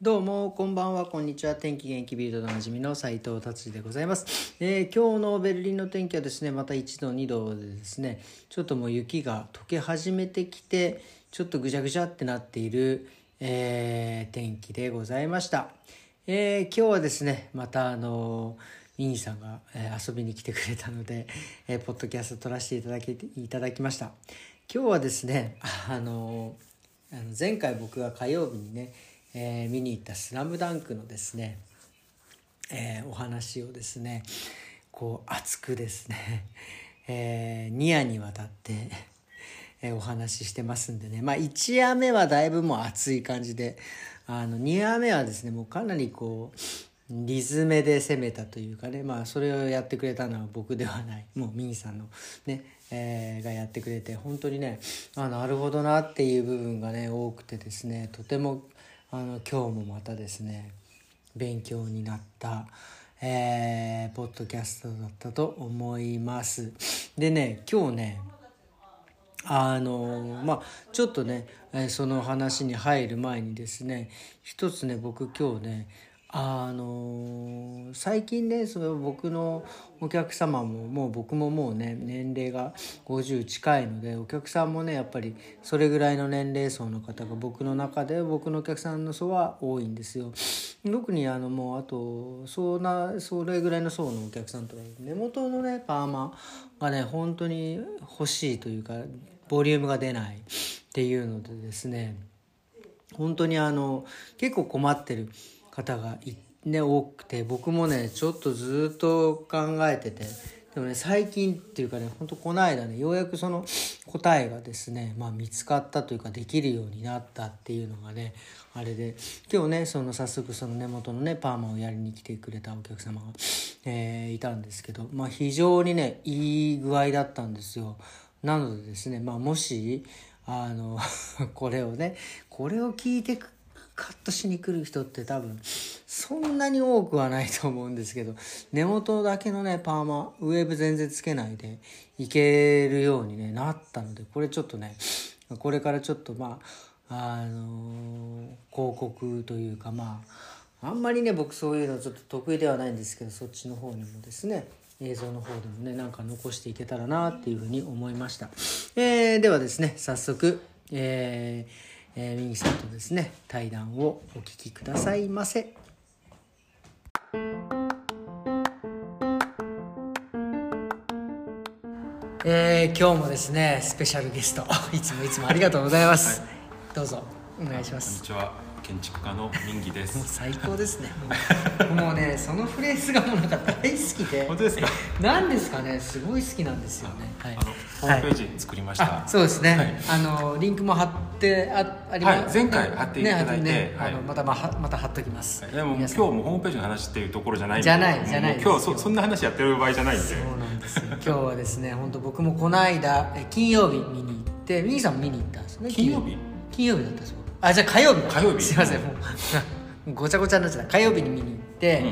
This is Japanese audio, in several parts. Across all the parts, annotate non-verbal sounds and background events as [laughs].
どうも、こんばんは、こんにちは。天気元気ビルドでおなじみの斉藤達治でございます、えー今日のベルリンの天気はですね、また1度、2度でですね、ちょっともう雪が溶け始めてきて、ちょっとぐちゃぐちゃってなっている、えー天気でございました。えー今日はですね、またあのミニさんが、え遊びに来てくれたので、えーポッドキャスト撮らせていただきいただきました。今日はですね、あのあの前回僕が火曜日にね、えー見に行った「スラムダンクのですね、えーお話をですねこう熱くですね、[laughs] え2夜にわたって、えーお話ししてますんでね。まあ1夜目はだいぶもう熱い感じであの2夜目はですねもうかなりこうリズムで攻めたというかねまあそれをやってくれたのは僕ではない [laughs] もうミニさんのね、えーがやってくれて本当にねあなるほどなっていう部分がね多くてですねとてもあの今日もまたですね勉強になった、えーポッドキャストだったと思います。でね今日ねあのまあちょっとね、えその話に入る前にですね一つね僕今日ねあの最近ねその僕のお客様ももう僕ももうね年齢が50近いのでお客さんもねやっぱりそれぐらいの年齢層の方が僕の中で僕のお客さんの層は多いんですよ。特にあのもうあとそんなそれぐらいの層のお客さんとか根元のねパーマがね本当に欲しいというかボリュームが出ないっていうのでですね本当にあの結構困ってる方が、ね、多くて僕もねちょっとずっと考えててでもね最近っていうかね本当この間ねようやくその答えがですね、まあ、見つかったというかできるようになったっていうのがねあれで今日ねその早速その根元のねパーマをやりに来てくれたお客様が、えーいたんですけど、まあ、非常にねいい具合だったんですよ。なのでですね、まあ、もしあの [laughs] これをねこれを聞いてくカットしに来る人って多分そんなに多くはないと思うんですけど根元だけのねパーマウェーブ全然つけないでいけるように、ね、なったのでこれちょっとねこれからちょっとまああの広告というかまああんまりね僕そういうのちょっと得意ではないんですけどそっちの方にもですね映像の方でもねなんか残していけたらなっていうふうに思いました、えーではですね早速えーえー、ミニさんとですね対談をお聞きくださいませ。えー今日もですねスペシャルゲスト [laughs] いつもいつもありがとうございます、どうぞお願いしまこんにすちは建築家のミンギでもうす最高ですねもう。ねそのフレーズがもうなんか大好きで。本当ですか？[laughs] なんですかねすごい好きなんですよね。はい。あのホームページ作りました、あそうですね、はい。あのリンクも貼ってあありはい。前回貼っていただいてねはい。あのまたままた貼っときます、でも今日もホームページの話っていうところじゃないじゃないじゃない。今日はそそんな話やってる場合じゃないんで。そうなんですよ。今日はですね本当僕もこの間え金曜日見に行ってミニさんも見に行ったんですね。金曜日？金曜日だったそうあじゃあ火曜日火曜日？すいませんもう [laughs] ごちゃごちゃになっちゃった。火曜日に見に行って、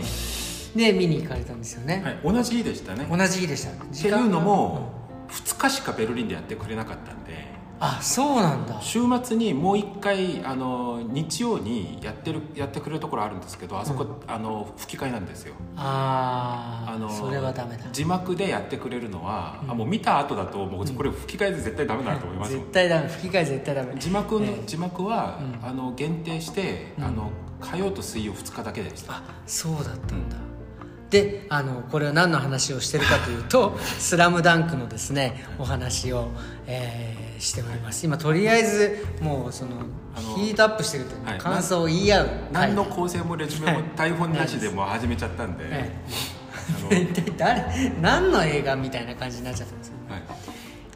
で見に行かれたんですよね、はい、同じ日でしたね。同じ日でした。っていうのも2日しかベルリンでやってくれなかったんであそうなんだ。週末にもう一回あの日曜にやってるやってくれるところあるんですけどあそこ、あの吹き替えなんですよ。あああのそれはダメだ。字幕でやってくれるのは、あもう見た後だともうこれ吹き替えで絶対ダメだなと思います。もん絶対ダメ吹き替え絶対ダメ。字幕の、ええ。字幕は、あの限定して、あの火曜と水曜2日だけでした。あそうだったんだ、であのこれは何の話をしてるかというと「スラムダンクのですねお話を、えーしております。今とりあえずもうそのヒートアップしてるというかはい。感想を言い合う。何のはい。構成もレジュメも台本なしでもう始めちゃったんで、[laughs] 一体誰何の映画みたいな感じになっちゃったんです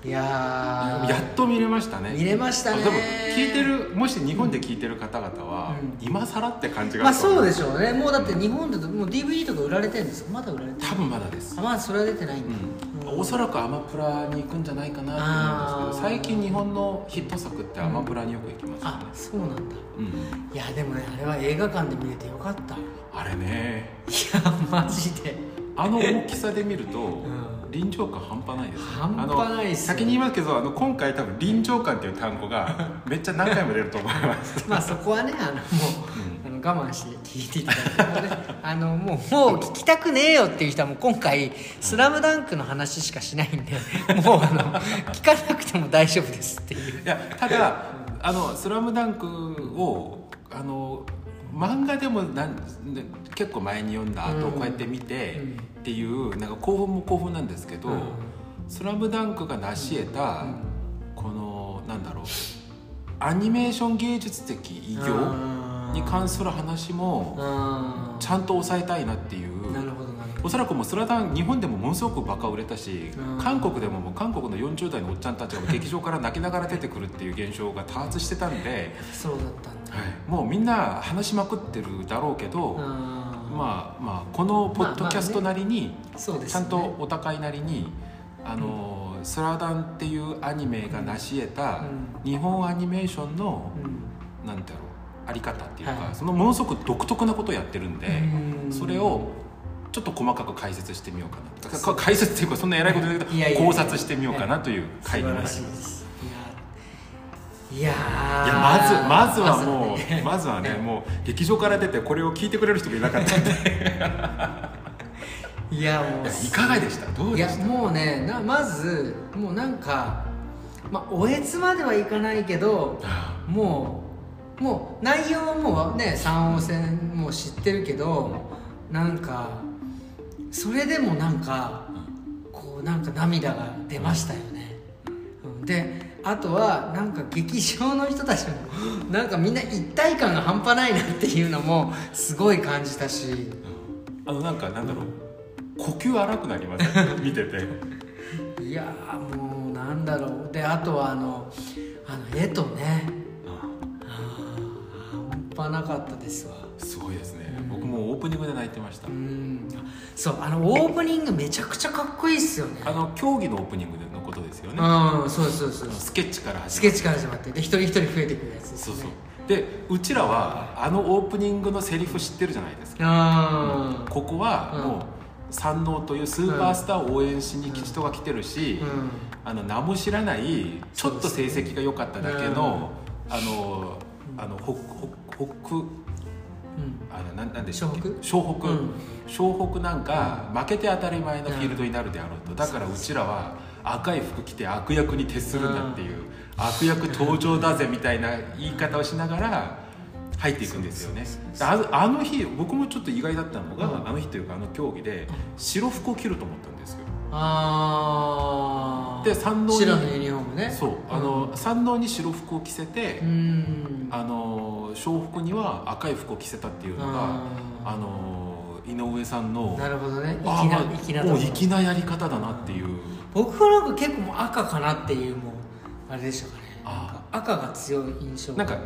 いいやー。やっと見れましたね。見れましたね。あでも聞いてるもし日本で聞いてる方々は、今更って感じがまあそうでししょうね。もうだって日本だともう DVD とか売られてるんですかまだ売られてる多分まだです。あまだそれは出てないんだ、おそらくアマプラに行くんじゃないかなと思うんですけど最近日本のヒット作ってアマプラによく行きます。よねあ、そうなんだ。うん。いやでもねあれは映画館で見れてよかった。いあれね。やマジで。あの大きさで見ると、うん臨場感半端ないです、ね、半端ないっすよ先に言いますけどあの今回多分臨場感っていう単語がめっちゃ何回も出ると思います。[laughs] まあそこはねあのもう、あの我慢して聞いていただいて、ね、あのもう [laughs] もう聞きたくねえよっていう人はもう今回「スラムダンクの話しかしないんで [laughs] もうあの聞かなくても大丈夫ですっていう。いやただ「あのスラムダンクをあの漫画でもなんね結構前に読んだ後うんこうやって見てうん。っていうなんか興奮も興奮なんですけどうん「スラムダンクが成し得たうん。このなんだろうアニメーション芸術的偉業に関する話もうんちゃんと抑えたいなっていうおそらくもうスラダン日本でもものすごくバカ売れたし、うん。韓国でももう韓国の40代のおっちゃんたちが劇場から泣きながら出てくるっていう現象が多発してたんで、そうだったんだ、もうみんな話しまくってるだろうけど、うん。まあまあこのポッドキャストなりに、そうですね。ちゃんとお高いなりに「あのスラダン」っていうアニメが成し得たう日本アニメーションのうん。なんてやろうあり方っていうか、はい。そのものすごく独特なことをやってるんで。うん。それをちょっと細かく解説してみようかなか。解説っていうかそんな偉いこと言うけどいやいやいや。考察してみようかなという回になりますいです。いやいやー。いやまずまずはもうね。まずはねもう劇場から出てこれを聞いてくれる人がいなかった。ん [laughs] でいやもう。いかがでした？どういやでした？もうねなまずもうなんかまあおえつまではいかないけどもうもう内容はもうね三王戦もう知ってるけどなんかそれでもなんかこうなんか涙が出ましたよね、うん、であとはなんか劇場の人たちも [laughs] なんかみんな一体感が半端ないなっていうのもすごい感じたし。あのなんかなんだろう。呼吸荒くなります [laughs] 見てて。いやーもうなんだろう。であとはあのあの絵とね。あー半端なかったですわ。すごいですね。うん僕もオープニングで泣いてました。うん。そうあのオープニングめちゃくちゃかっこいいっすよね。あの競技のオープニングのことですよね。うんそうそうそうスケッチから始スまるケッチから始まって。で一人一人増えてくるやつですね。そうそう。でうちらはあのオープニングのセリフ知ってるじゃないですか。あここはうん。もう山王というスーパースターを応援しに人が来てるし、うん。あの名も知らないちょっと成績が良かっただけの、あのあの北北北うんあのなんなんで湘北？湘北、うん。湘北なんか負けて当たり前のフィールドになるであろうと、だからうちらは赤い服着て悪役に徹するんだっていう、悪役登場だぜみたいな言い方をしながら入っていくんですよね。あのあの日僕もちょっと意外だったのが、うん。あの日というかあの競技で白服を着ると思ったんですよああで山王に白のユニフォームね。そう。あの、山王に白服を着せて、うん。あの湘北には赤い服を着せたっていうのがああの井上さんのなるほどね。あ粋なまあ粋なもう粋なやり方だなっていう。僕はなんか結構もう赤かなっていうもうあれでしたかね。赤が強い印象なんか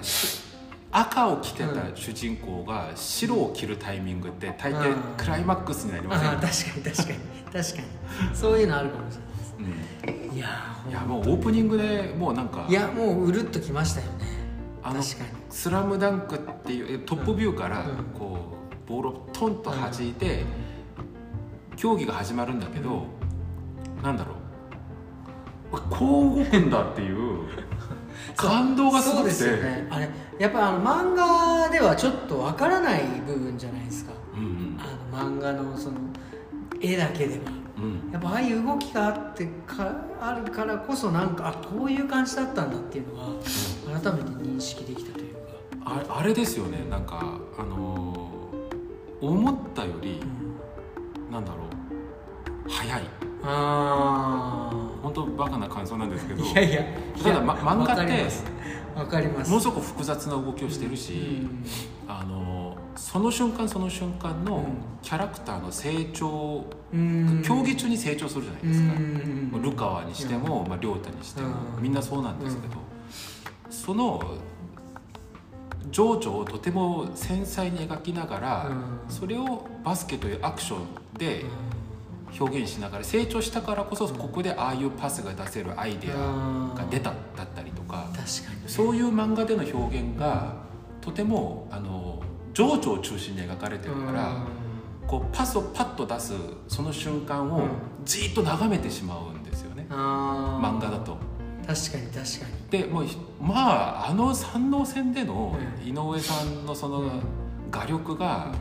赤を着てた主人公が白を着るタイミングって大抵うん。クライマックスになりませんああ確かに確かに確かに。[laughs] そういうのあるかもしれないうん。いやーいやもうオープニングでもうなんかいやもううるっときましたよね。あの確かに「スラムダンクっていうトップビューからうん。こうボールをトンと弾いて競技が始まるんだけどなんだろう。こう動くんだっていう [laughs] 感動がすごくて。そうですよね。あれやっぱあの漫画ではちょっとわからない部分じゃないですか。うんあの漫画のその絵だけでは。うん。うんやっぱああいう動きがあってかあるからこそなんかあこういう感じだったんだっていうのが改めて認識できたというか、ああれですよね。なんかあのー思ったよりなんだろう。早い。あ本当バカな感想なんですけどあいやいやただま漫画ってわかります。わかります。ものすごく複雑な動きをしてるし、あのその瞬間その瞬間のうん。キャラクターの成長、うん。競技中に成長するじゃないですか、うん。ルカワにしても、まあ、亮太にしても、うん。みんなそうなんですけど、その情緒をとても繊細に描きながら、うん。それをバスケというアクションで表現しながら成長したからこそここでああいうパスが出せるアイデアが出ただったりとか、確かにそういう漫画での表現がとてもあの情緒を中心に描かれてるから、こうパスをパッと出すその瞬間をうん。じーっと眺めてしまうんですよね、漫画だと。確かに確かに。でもうひまああの三能戦でのうん。井上さんのその画力が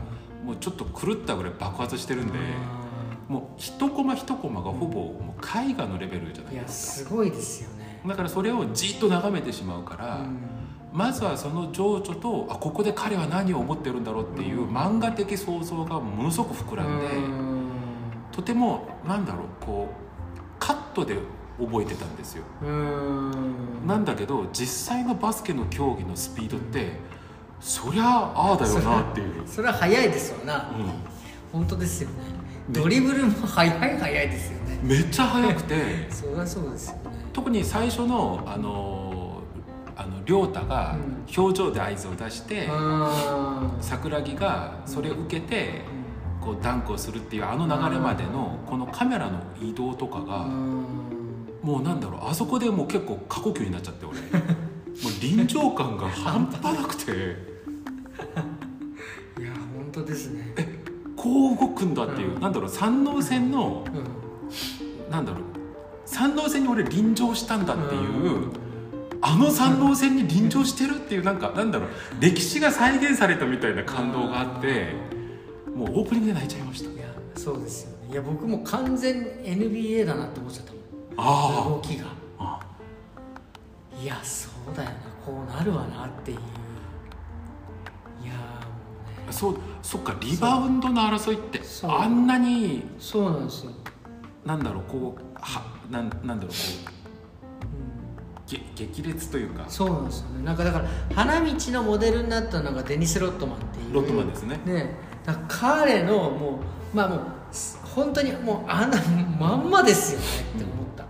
もうちょっと狂ったぐらい爆発してるんであもう一コマ一コマがほぼもう絵画のレベルじゃなーいですすごいですよね。かだからそれをじっと眺めてしまうから、うん。まずはその情緒とあここで彼は何を思ってるんだろうっていううん。漫画的想像がものすごく膨らんで、うん。とてもなんだろうこうカットで覚えてたんですよ。うん。なんだけど実際のバスケの競技のスピードってそりゃああだよなっていう、それは早いですよな。う本当ですよねドリブルも早い早いですよね。ん、めっちゃ速くて。[laughs] そりゃそうですよね。特に最初のあのあの亮太がう表情で合図を出して、うん桜木がそれを受けてこうダンクをするっていうあの流れまでのこのカメラの移動とかがうん。もうなんだろうあそこでもう結構過呼吸になっちゃって俺。[laughs] もう臨場感が半端なくて。いや本当ですねこう動くんだっていう、うん。なんだろう山王戦のうん。なんだろう山王戦に俺臨場したんだっていう、うん。あの山王戦に臨場してるっていうなんかなんだろう歴史が再現されたみたいな感動があってもうオープニングで泣いちゃいました。いやそうですよね。いや僕も完全 NBA だなって思っちゃったもん。あ動きが。あ。いやそうだよなこうなるわなっていうそうそっかリバウンドの争いってあんなにそうなんですよ、なんだろうこうはなんなんだろうこううん。げ激烈というか。そうなんですよね。なんかだから花道のモデルになったのがデニス・ロットマンっていう。ロットマンですね。ね。彼のもうまあもうす本当にもうあんなまんまですよねって思った、うん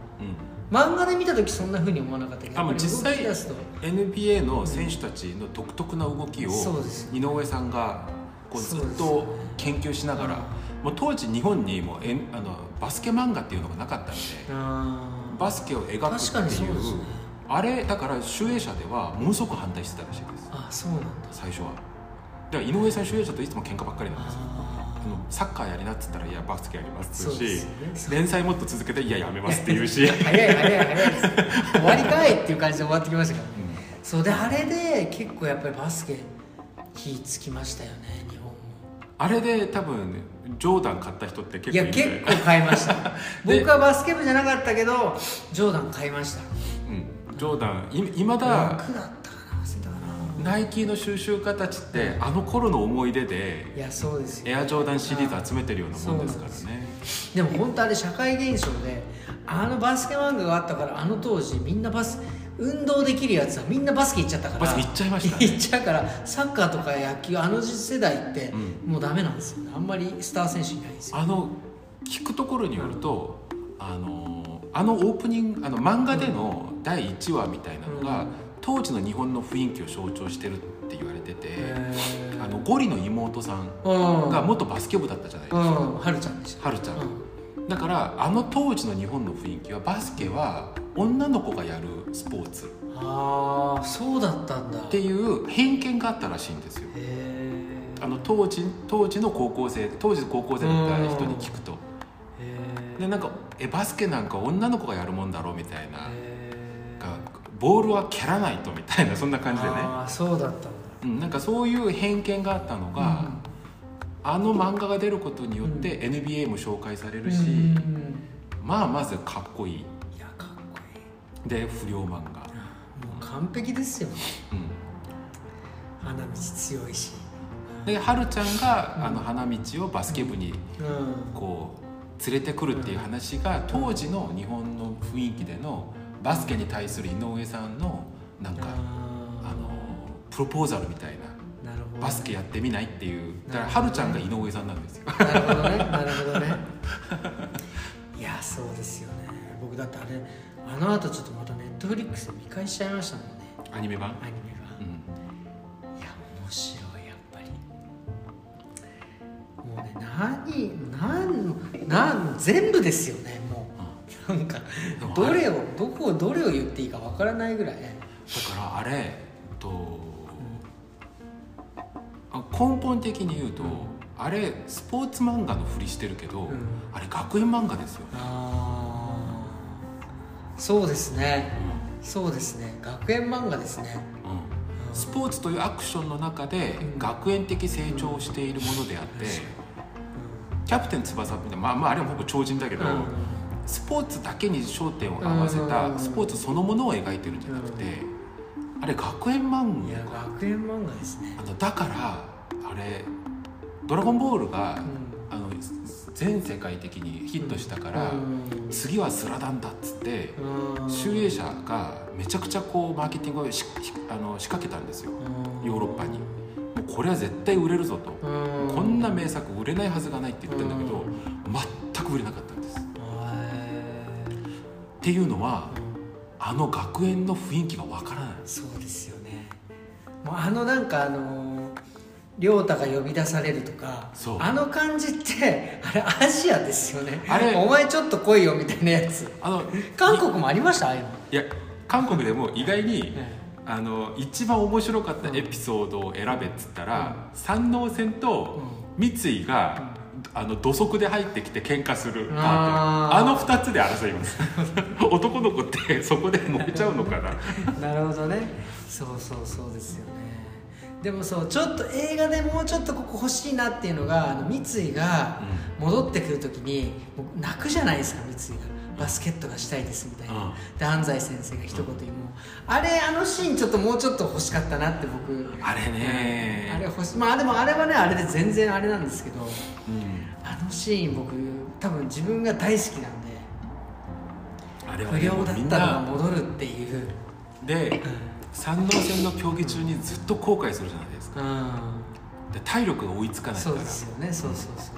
漫画で見た時そんなふうに思わなかったけどあもう実際 NBA の選手たちの独特な動きを井上さんがこうずっと研究しながらもう当時日本にもえんあのバスケ漫画っていうのがなかったんであバスケを描くっていうね。あれだから集英社ではものすごく反対してたらしいです。あそうなんだ。最初は。だから井上さん集英社といつも喧嘩ばっかりなんですよサッカーやりなっつったら「いやバスケやります」っうで言うしね。連載もっと続けて「いややめます」って言うし、[laughs] 早い早い早いです。終わりかいっていう感じで終わってきましたからね。うん。そうであれで結構やっぱりバスケ火つきましたよね日本も。あれで多分ジョーダン買った人って結構いるい結構買いました。[laughs] で僕はバスケ部じゃなかったけどジョーダン買いました。うん、ジョーダンい今だ楽だったナイキの収集家たちってあの頃の思い出でいやそうですよ。エアジョーダンシリーズ集めてるようなもんですからね。でも本当あれ社会現象であのバスケ漫画があったからあの当時みんなバス運動できるやつはみんなバスケ行っちゃったからバスケ行っちゃいましたね。行っちゃうからサッカーとか野球あの世代ってうもうダメなんですよね。あんまりスター選手いないんですよ。あの聞くところによるとあのあのオープニングあの漫画での第1話みたいなのが、うん当時の日本の雰囲気を象徴してるって言われてて、あのゴリの妹さんうん。が元バスケ部だったじゃないですか、うん。はるちゃんでした。はるちゃん、うん。だからあの当時の日本の雰囲気はバスケは女の子がやるスポーツ。ああそうだったんだ。っていう偏見があったらしいんですよ。へあの当時当時の高校生当時高校生だった人に聞くと。えでなんかえバスケなんか女の子がやるもんだろうみたいなへがボールは蹴らないとみたいなそんな感じでね、ああそうだったうん、なんかそういう偏見があったのが、あの漫画が出ることによって NBA も紹介されるし、うんまあまずかっこいい。いやかっこいい。で不良漫画、もう完璧ですようん、花道強いし。ではるちゃんが、うん。あの花道をバスケ部にうん。こう連れてくるっていう話が当時の日本の雰囲気でのバスケに対する井上さんのなんかああのプロポーザルみたいなーなるほどバスケやってみないっていうだからはるちゃんが井上さんなんですよ。なるほどね。なるほどね。[laughs] いやそうですよね。僕だってあれあの後ちょっとまたネットフリックスで見返しちゃいましたもんね。アニメ版、アニメがうん、いや面白いやっぱり。もうね何何何全部ですよねもう。なんかでもどれをどこをどれを言っていいかわからないぐらい。だからあれとあ根本的に言うとあれスポーツ漫画のふりしてるけど、ん。あれ学園漫画ですよ、そうですね。そうですね。学園漫画ですね。うん。スポーツというアクションの中でうん。学園的成長をしているものであって、キャプテン翼みたいなまあまああれはほぼ超人だけど、うんスポーツだけに焦点を合わせたうん。スポーツそのものを描いてるんじゃなくて、あれ学園漫いや画学園漫画ですね。あのだからあれ「ドラゴンボールが」あの全世界的にヒットしたから、うん。次はスラダンだっつってうん。集英社がめちゃくちゃこうマーケティングをししあの仕掛けたんですよ。うん。ヨーロッパに。もうこれは絶対売れるぞと、うん。こんな名作売れないはずがないって言ってんだけど、うん。全く売れなかったんですっへていうのはーあの学園の雰囲気がわからない。そうですよね。もうあのなんかあの亮太が呼び出されるとかあの感じって [laughs] あれアジアですよね。あれお前ちょっと来いよみたいなやつ。あの韓国もありました？ああいうの。いや韓国でも意外に、あの一番面白かったエピソードを選べっつったら、山王戦と三井が、あの土足で入ってきて喧嘩するパートあー。あの2つで争います。[laughs] 男の子ってそこで燃えちゃうのかな。[laughs] なるほどね。そうそうそうですよね。でもそうちょっと映画でもうちょっとここ欲しいなっていうのがあの三井が戻ってくる時にもう泣くじゃないですか三井が。バスケットがしたいですみたいな、うん。で安西先生が一言にも、あれあのシーンちょっともうちょっと欲しかったなって僕。あれね。あれ欲しい。まあでもあれはねあれで全然あれなんですけど。うんあのシーン僕多分自分が大好きなんであれは不良だったのがな戻るっていう。で山王戦の競技中にずっと後悔するじゃないですか。うん。で体力が追いつかないかそうらですよね。そうそうそう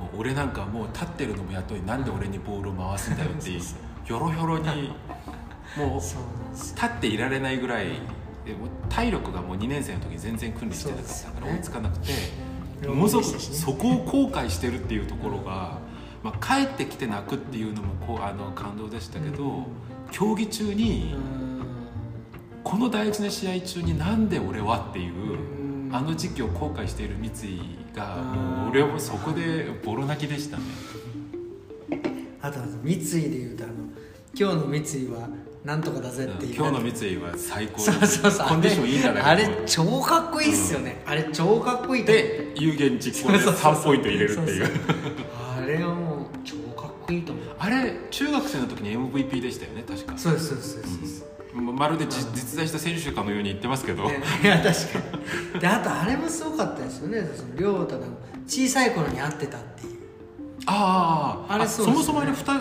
もう俺なんかもう立ってるのもやっといてなんで俺にボールを回すんだよっていう [laughs] ひょろひょろにもう立っていられないぐらいでもう体力がもう2年生の時全然訓練してなかったから追いつかなくて老ものすごく後でしたしねそこを後悔してるっていうところが、まあ、帰ってきて泣くっていうのもこうあの感動でしたけど競技中にうん。この大事な試合中になんで俺はっていううん。あの時期を後悔している三井がうん。もう俺はそこでボロ泣きでしたね。あと三井でいうとあの今日の三井はなんとかだぜっていう、今日の三井は最高そうそうそう。コンディションいいんだねあれあれ超かっこいいっすよね、あれ超かっこいいと思ってで有言実行でそうそうそう。3ポイント入れるっていう。そうそう。あれはもう超かっこいいと思う。あれ中学生の時に MVP でしたよね確か。そうですそうですそうです、まるで実実在した選手かのように言ってますけど、ね。いや確かに。であとあれもすごかったですよね。その亮太が小さい頃に会ってたっていう。あああれそうですよね。もそもあれ二人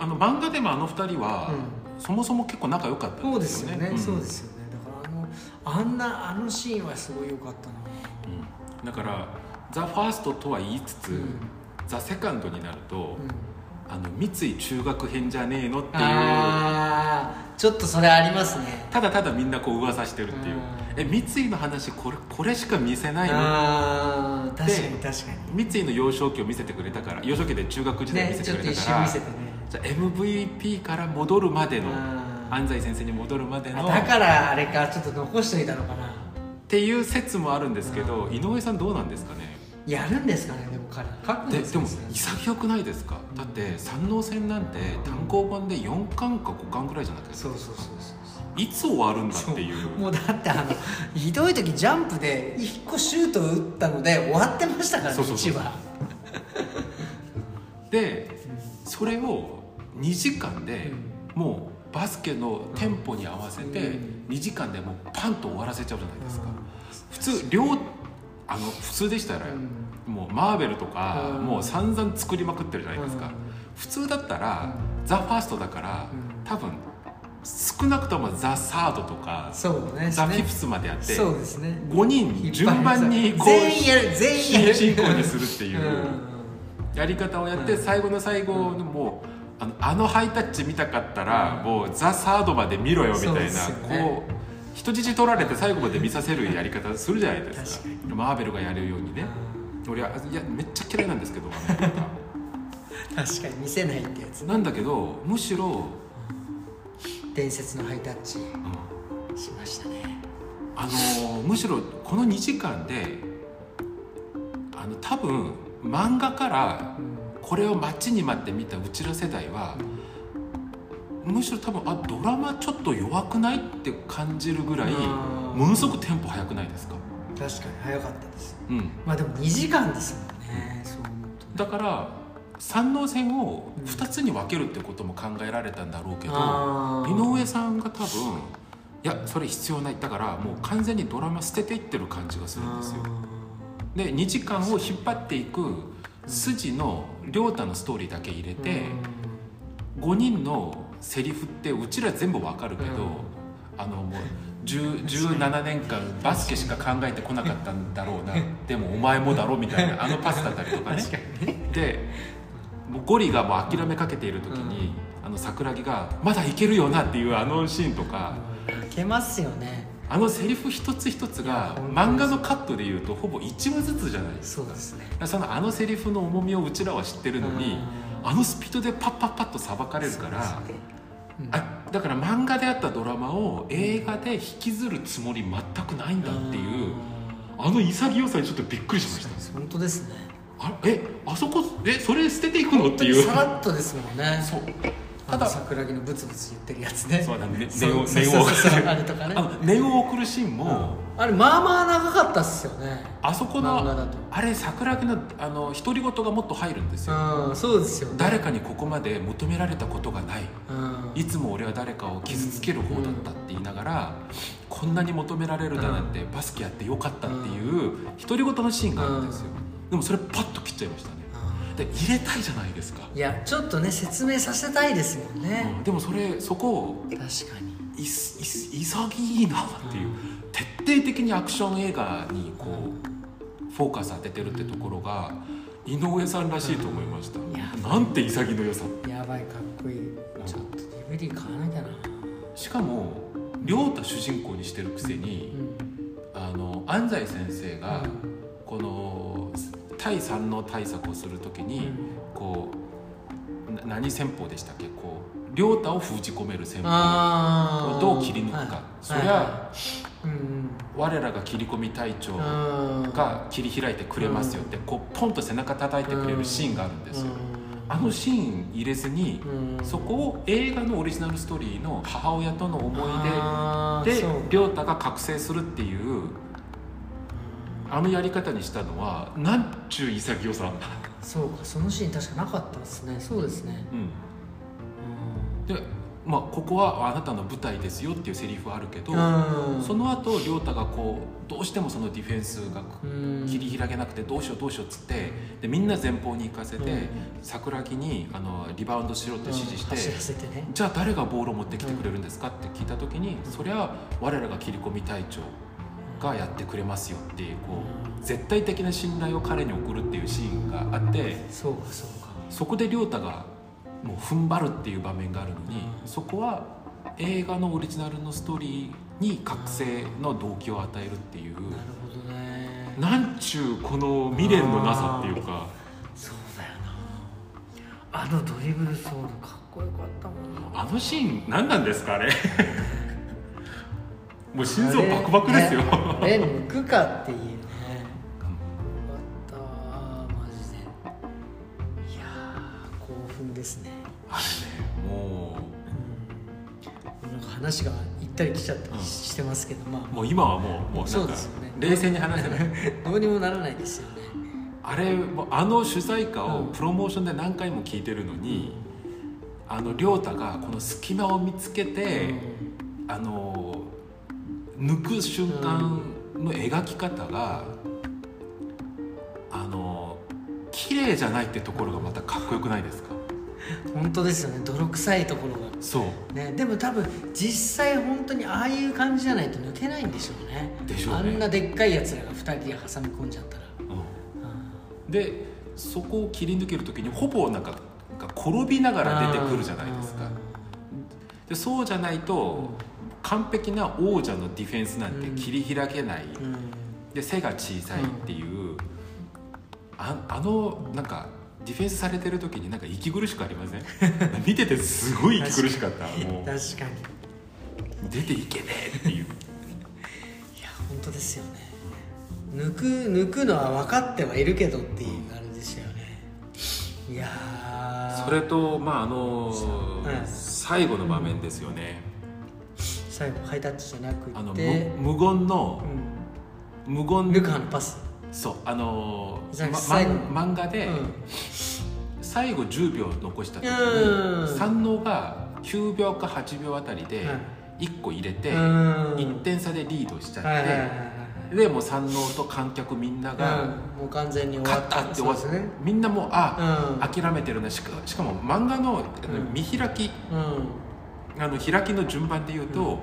あの漫画でもあの二人は、そもそも結構仲良かったそんでうですすよね、よね。ん。そうですよね。だからあのあんなあのシーンはすごい良かったな。うんだからザ・ファーストとは言いつつ、うん。ザ・セカンドになると、うん。あの三井中学編じゃねえのっていう。ちょっとそれありますね。ただただみんなこう噂してるっていう、うん。え三井の話これこれしか見せないの？確かにで確かに。三井の幼少期を見せてくれたから幼少期で中学時代見せねちょっと一てくれたから、瞬見せてね。じゃあ MVP から戻るまでのあ安西先生に戻るまでのあだからあれかちょっと残しといたのかなっていう説もあるんですけど井上さんどうなんですかね？やるんですかねでも彼。書くんですかででもね潔くないですか？だって山王戦なんて単行本で4巻か5巻ぐらいじゃなくて。そうそうそうそういつ終わるんだっていう。もうだってあのひどい時ジャンプで1個シュート打ったので終わってましたからねそうそうそう。1話。でそれを2時間でもうバスケのテンポに合わせてうん。2時間でもうパンと終わらせちゃうじゃないですか。普通両あの普通でしたらもうマーベルとかうん。もう散々作りまくってるじゃないですか。うん。普通だったらザ・ファーストだからうん。多分少なくともザ・サードとかね。ザ・フィねフスまでやってそうですね。5人順番にこう全員やる。全員やる。進行にするっていううん。やり方をやってうん。最後の最後のもうあのあのハイタッチ見たかったらもうザ・サードまで見ろよみたいなね。こう人質取られて最後まで見させるやり方するじゃないですか。確マーベルがやるようにね。俺はいやめっちゃ嫌いなんですけど [laughs] 確かに見せないってやつ。なんだけどむしろ、伝説のハイタッチうん。しましたね。あのーむしろこの2時間でああの多分漫画からうんこれを待ちに待って見たうちら世代はむしろ多分あドラマちょっと弱くないって感じるぐらいうん。ものすごくテンポ速くないですか、確かに早かったです。うん、まあでも2時間ですもんねそう思うとだから三能線を2つに分けるってことも考えられたんだろうけどあー。井上さんが多分いやそれ必要ない。だからもう完全にドラマ捨てていってる感じがするんですよ。で2時間を引っ張っていく筋の亮太のストーリーだけ入れて5人のセリフってうちら全部わかるけど、うん。あのもう10 17年間バスケしか考えてこなかったんだろうな [laughs] でもお前もだろみたいなあのパスだったりとかね。でもうゴリがもう諦めかけている時に、あの桜木が「まだいけるよな」っていうあのシーンとか、いけますよねあのセリフ一つ一つが漫画のカットでいうとほぼ1話ずつじゃないですか。そうですね。そのあのセリフの重みをうちらは知ってるのに、あのスピードでパッパッパッとさばかれるから、うん。あだから漫画であったドラマを映画で引きずるつもり全くないんだっていうあの潔さにちょっとびっくりしました。本当ですね。あえあそこえそれ捨てていくのっていう。さらっとですもんね。そうただ桜木のブツブツ言ってるやつね。そうだね。そう念をあれとかね。あの念を送るシーンも、あれまあまあ長かったっすよね。あそこのあれ桜木のあの独り言がもっと入るんですよ。うんそうですよね。誰かにここまで求められたことがない。うん。いつも俺は誰かを傷つける方だったって言いながら、こんなに求められるだなんて、バスケやってよかったっていう独り言のシーンがあるんですよ、でもそれパッと切っちゃいましたねで入れたいじゃないですか、いやちょっとね説明させたいですもんね。うんでもそれそこを確かに。いすいす潔いなっていう、徹底的にアクション映画にこうフォーカス当ててるってところが井上さんらしいと思いました、なんて潔さ。やばいかっこいい。ちょっと DVD 買わなきゃな。しかも亮太主人公にしてるくせに、あの安西先生がこの対三能対策をする時にこうな何戦法でしたっけ？こう亮太を封じ込める戦法。あをどう切り抜くか、はい。そりゃ、うん我らが切り込み隊長うん。が切り開いてくれますよってこうポンと背中叩いてくれるシーンがあるんですよ、あのシーン入れずに、うん。そこを映画のオリジナルストーリーの母親との思い出で亮太が覚醒するっていうあのやり方にしたのはなんちゅう潔さ、そうかそのシーン確かなかったですね。そうですね。うん、でまあここはあなたの舞台ですよっていうセリフはあるけど、うん。その後亮太がこうどうしてもそのディフェンスがうん。切り開けなくてどうしようどうしようっつってでみんな前方に行かせて、うん。桜木にあのリバウンドしろって指示して、じゃあ誰がボールを持ってきてくれるんですかって聞いた時に、そりゃ我らが切り込み隊長がやってくれますよっていうこう絶対的な信頼を彼に送るっていうシーンがあってそうかそうか。そこで亮太がもう踏ん張るっていう場面があるのに、そこは映画のオリジナルのストーリーに覚醒の動機を与えるっていう、なるほどね。なんちゅうこの未練のなさっていうか。そうだよな。あのドリブルソードかっこよかったもんな。あのシーン何なんですかあれ？もう心臓バクバクですよ、あれね抜くかっていうね。よかったわマジで。いやー興奮ですね。あれねもなんか話が行ったり来ちゃったりしてますけど、まうもう今はもうもうそうんですよね。冷静に話せない。あどうにもならないですよね。あれもあの主題歌をうん。プロモーションで何回も聞いてるのに、あの亮太がこの隙間を見つけて、あの抜く瞬間の描き方が、あの綺麗じゃないってところがまたかっこよくないですか？本当ですよね。泥臭いところが。そう。ね、でも多分実際本当にああいう感じじゃないと抜けないんでしょうね。でしょうね。あんなでっかいやつらが2人で挟み込んじゃったら、でそこを切り抜ける時にほぼなんか転びながら出てくるじゃないですか。でそうじゃないと完璧な王者のディフェンスなんて切り開けない、うん。うんで背が小さいっていう、ああのなんかディフェンスされてる時になんか息苦しくありません？[laughs] 見ててすごい息苦しかった。も確かに。う出ていけねえっていう。[laughs] いや本当ですよね。抜く抜くのは分かってはいるけどっていうあれですよね。いやー。それとまああのはい。最後の場面ですよね、最後ハイタッチじゃなくあの無言のう無言。んルカのパス。そうあのじゃあま最後。ま漫画で、うん。最後10秒残した時うん。に三能が9秒か8秒あたりではい。1個入れてうん。1点差でリードしちゃはいはいはいでもう三能と観客みんながうん。もう完全に終わ勝っったって終わっそうですね。みんなもうあうん。諦めてるなしかしかも漫画の見開きうんあの開きの順番で言うと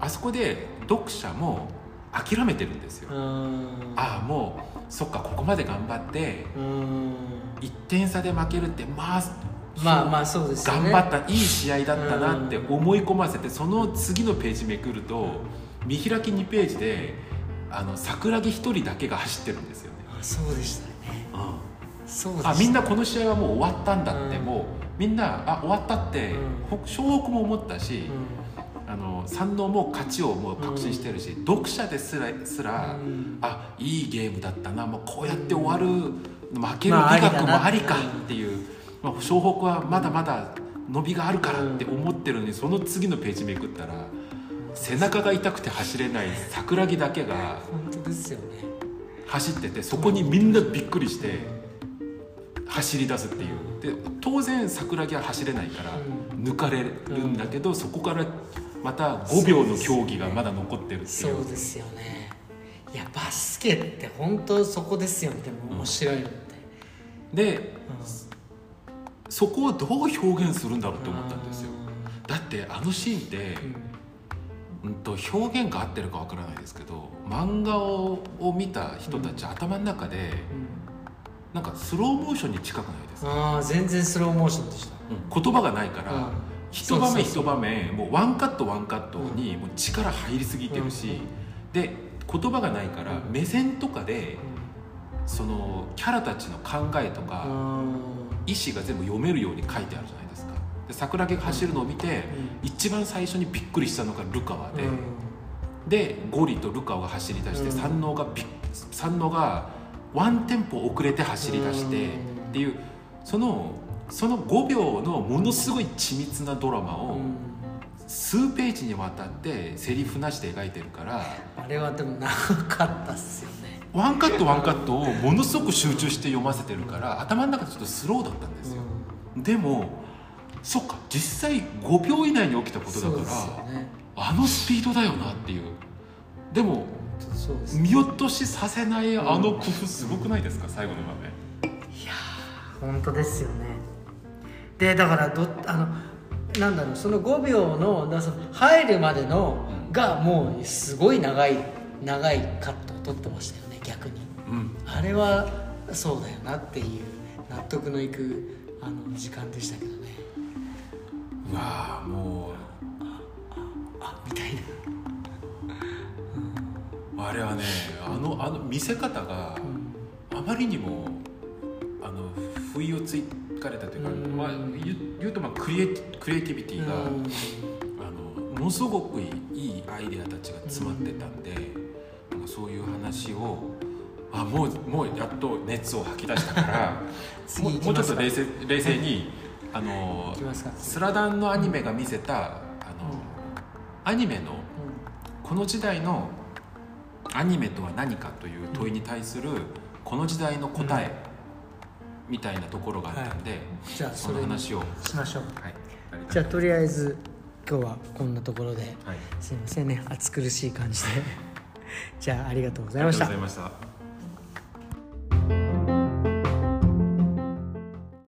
あそこで読者も諦めてるんですよ。うん。ああもうそっかここまで頑張ってうん。1点差で負けるってまあまあまあそうですよね。頑張ったいい試合だったなって思い込ませてその次のページめくると見開き2ページであの桜木1人だけが走ってるんですよね、あそうでしたね。そうでしたあみんなこの試合はもう終わったんだって、うん。もうみんなあ終わったって、うん。ほ湘北も思ったし、うあの山王も勝ちをもう確信してるし、読者ですらすら、ん。あいいゲームだったなもうこうやって終わる負けるまあ美学もありかっていう、まあ、湘北はまだまだ伸びがあるからって思ってるのにその次のページめくったら背中が痛くて走れない桜木だけが本当ですよね。走っててそこにみんなびっくりして走り出すっていう。で当然桜木は走れないから抜かれるんだけどそこからまた5秒の競技がまだ残ってるってそいう。うですよね。いやバスケって本当そこですよね。でも面白いのって、でそこをどう表現するんだろうって思ったんですよ。だってあのシーンって、うん、と表現が合ってるかわからないですけど漫画をを見た人たち、頭の中でなんかスローモーションに近くないですか、ああ全然スローモーションでした。うん。言葉がないから、うん。一場面一場面もうワンカットワンカットにもう力入りすぎてるし、で言葉がないからうん。目線とかでそのキャラたちの考えとか、意思が全部読めるように書いてあるじゃないですか。で桜木が走るのを見て、一番最初にびっくりしたのがルカワで、でゴリとルカワが走り出して、うん。三能がびっ三能がワンテンポ遅れて走り出して、うん。っていうそのその5秒のものすごい緻密なドラマを数ページにわたってセリフなしで描いてるからあれはでも長かったっすよね。ワンカットワンカットをものすごく集中して読ませてるから頭の中でちょっとスローだったんですよ、でもそっか実際5秒以内に起きたことだから、ね。あのスピードだよなっていう。でもそうです見落としさせないあの工夫すごくないですか？最後の場面。いやー本当ですよね。でだからどあのなんだろうその5秒のだその入るまでのがもうすごい長い長いカットを取ってましたよね逆に。うん。あれはそうだよなっていう納得のいくあの時間でしたけどね。うわーもあみたいな。うあれはねあのあの見せ方があまりにもあの不意をつかれたというか、うん。まあ、言う言うとまあクリエイクリエイティビティが、うん。あのものすごくいいアイデアたちが詰まってたんで、なんかそういう話をあもうもうやっと熱を吐き出したから [laughs] も次うもうちょっと冷静冷静にあのスラダンのアニメが見せた、あのアニメのこの時代のアニメとは何かという問いに対するこの時代の答えみたいなところがあったんで、じゃあその話を、はい、しましょう。やりたいじゃあとりあえず今日はこんなところで。はい、すいませんね。暑苦しい感じで。[laughs] じゃあありがとうございありました。がとうございました。